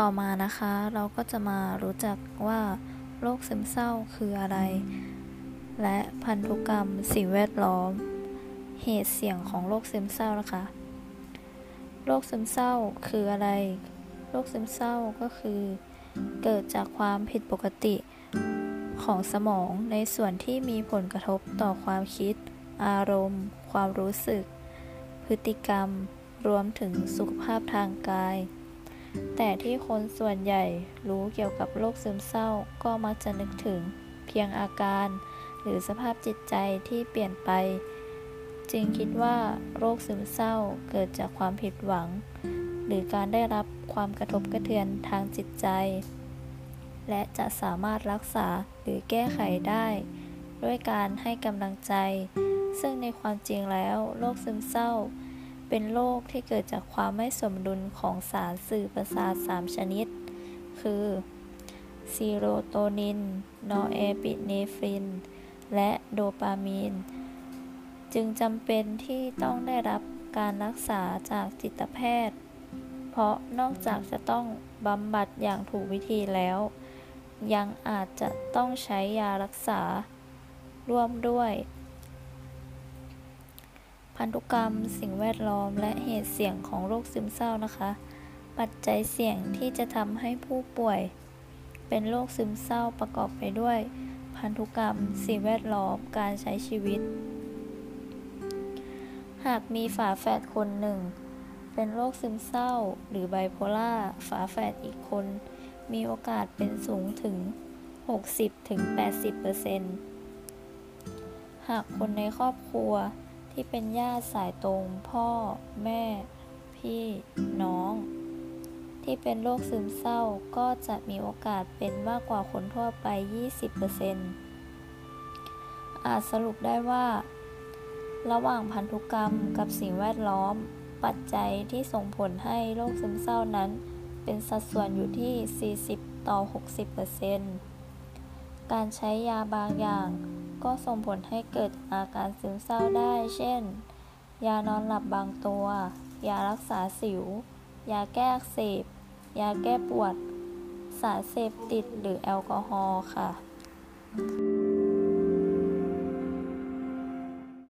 ต่อมานะคะเราก็จะมารู้จักว่าโรคซึมเศร้าคืออะไร และพันธุกรรมสิ่งแวดล้อม เหตุเสี่ยงของโรคซึมเศร้านะคะ โรคซึมเศร้าคืออะไร โรคซึมเศร้าก็คือ เกิดจากความผิดปกติของสมองในส่วนที่มีผลกระทบต่อความคิด อารมณ์ ความรู้สึก พฤติกรรม รวมถึงสุขภาพทางกาย แต่ที่คนส่วนใหญ่รู้เกี่ยวกับโรคซึมเศร้าก็มักจะนึกถึงเพียงอาการ หรือสภาพจิตใจที่เปลี่ยนไป จึงคิดว่าโรคซึมเศร้าเกิดจากความผิดหวัง หรือการได้รับความกระทบกระเทือนทางจิตใจ และจะสามารถรักษาหรือแก้ไขได้ ด้วยการให้กำลังใจ ซึ่งในความจริงแล้วโรคซึมเศร้า เป็นโรคที่เกิดจากความไม่สมดุลของสารสื่อประสาท 3 ชนิด คือซีโรโทนิน นอร์เอปิเนฟริน และโดปามีน จึงจำเป็นที่ต้องได้รับการรักษาจากจิตแพทย์ เพราะนอกจากจะต้องบำบัดอย่างถูกวิธีแล้ว ยังอาจจะต้องใช้ยารักษาร่วมด้วย พันธุกรรม สิ่งแวดล้อม และเหตุเสี่ยงของโรคซึมเศร้านะคะ ปัจจัยเสี่ยงที่จะทำให้ผู้ป่วย เป็นโรคซึมเศร้าประกอบไปด้วย พันธุกรรม สิ่งแวดล้อม การใช้ชีวิต หากมีฝาแฝดคนหนึ่ง เป็นโรคซึมเศร้า หรือไบโพล่าฝาแฝดอีกคน มีโอกาสเป็นสูงถึง 60-80%หากคนในครอบครัว ที่เป็นญาติสายตรงพ่อ แม่ พี่น้อง ที่เป็นโรคซึมเศร้าก็จะมีโอกาสเป็นมากกว่าคนทั่วไป 20%อาจสรุปได้ว่า ระหว่างพันธุกรรมกับสิ่งแวดล้อม ปัจจัยที่ส่งผลให้โรคซึมเศร้านั้น เป็นสัดส่วนอยู่ที่ 40 ต่อ 60%การใช้ยาบางอย่าง ก็ส่งผลให้เกิดอาการซึมเศร้าได้ เช่น ยานอนหลับบางตัว ยารักษาสิว ยาแก้อักเสบ ยาแก้ปวด สารเสพติดหรือแอลกอฮอล์ค่ะ